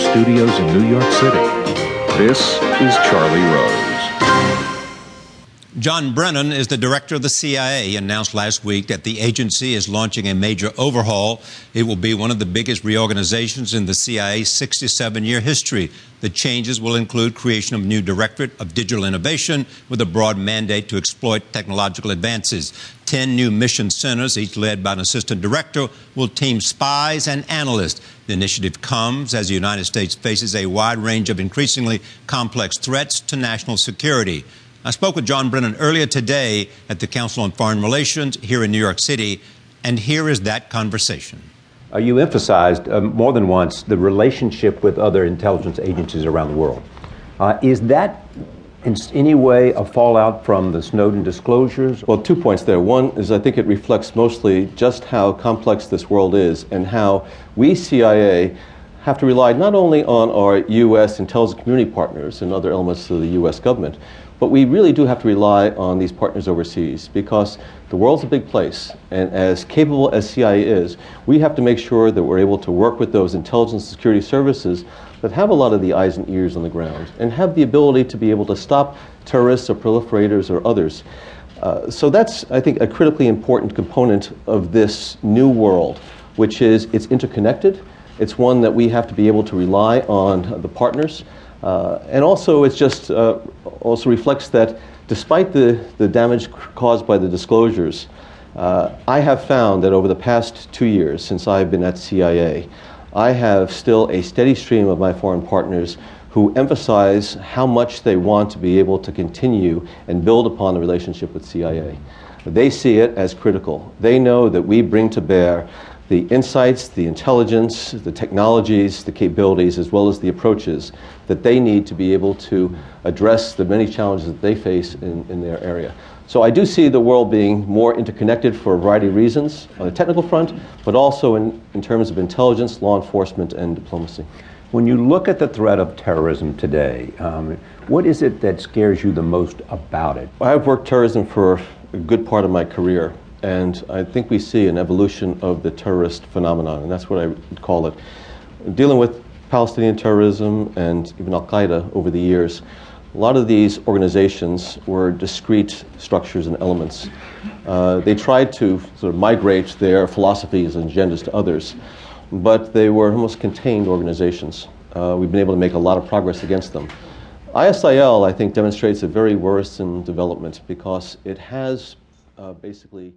studios in New York City. This is Charlie Rose. John Brennan is the director of the CIA. Announced last week that the agency is launching a major overhaul. It will be one of the biggest reorganizations in the CIA's 67 year history. The changes will include creation of a new directorate of digital innovation with a broad mandate to exploit technological advances. Ten new mission centers, each led by an assistant director, will team spies and analysts. The initiative comes as the United States faces a wide range of increasingly complex threats to national security. I spoke with John Brennan earlier today at the Council on Foreign Relations here in New York City, and here is that conversation. Uh, you emphasized uh, more than once the relationship with other intelligence agencies around the world. Uh, is that in any way a fallout from the Snowden disclosures? Well, two points there. One is I think it reflects mostly just how complex this world is and how we, CIA, have to rely not only on our U.S. intelligence community partners and other elements of the U.S. government, but we really do have to rely on these partners overseas because the world's a big place. And as capable as CIA is, we have to make sure that we're able to work with those intelligence security services that have a lot of the eyes and ears on the ground and have the ability to be able to stop terrorists or proliferators or others. Uh, so that's, I think, a critically important component of this new world, which is it's interconnected. It's one that we have to be able to rely on the partners. Uh, and also, it just uh, also reflects that despite the, the damage caused by the disclosures, uh, I have found that over the past two years since I've been at CIA, I have still a steady stream of my foreign partners who emphasize how much they want to be able to continue and build upon the relationship with CIA. They see it as critical. They know that we bring to bear the insights, the intelligence, the technologies, the capabilities, as well as the approaches that they need to be able to address the many challenges that they face in, in their area. So I do see the world being more interconnected for a variety of reasons on the technical front, but also in, in terms of intelligence, law enforcement, and diplomacy. When you look at the threat of terrorism today, um, what is it that scares you the most about it? I've worked terrorism for a good part of my career. And I think we see an evolution of the terrorist phenomenon, and that's what I would call it. Dealing with Palestinian terrorism and even Al Qaeda over the years, a lot of these organizations were discrete structures and elements. Uh, they tried to sort of migrate their philosophies and agendas to others, but they were almost contained organizations. Uh, we've been able to make a lot of progress against them. ISIL, I think, demonstrates a very worrisome development because it has uh, basically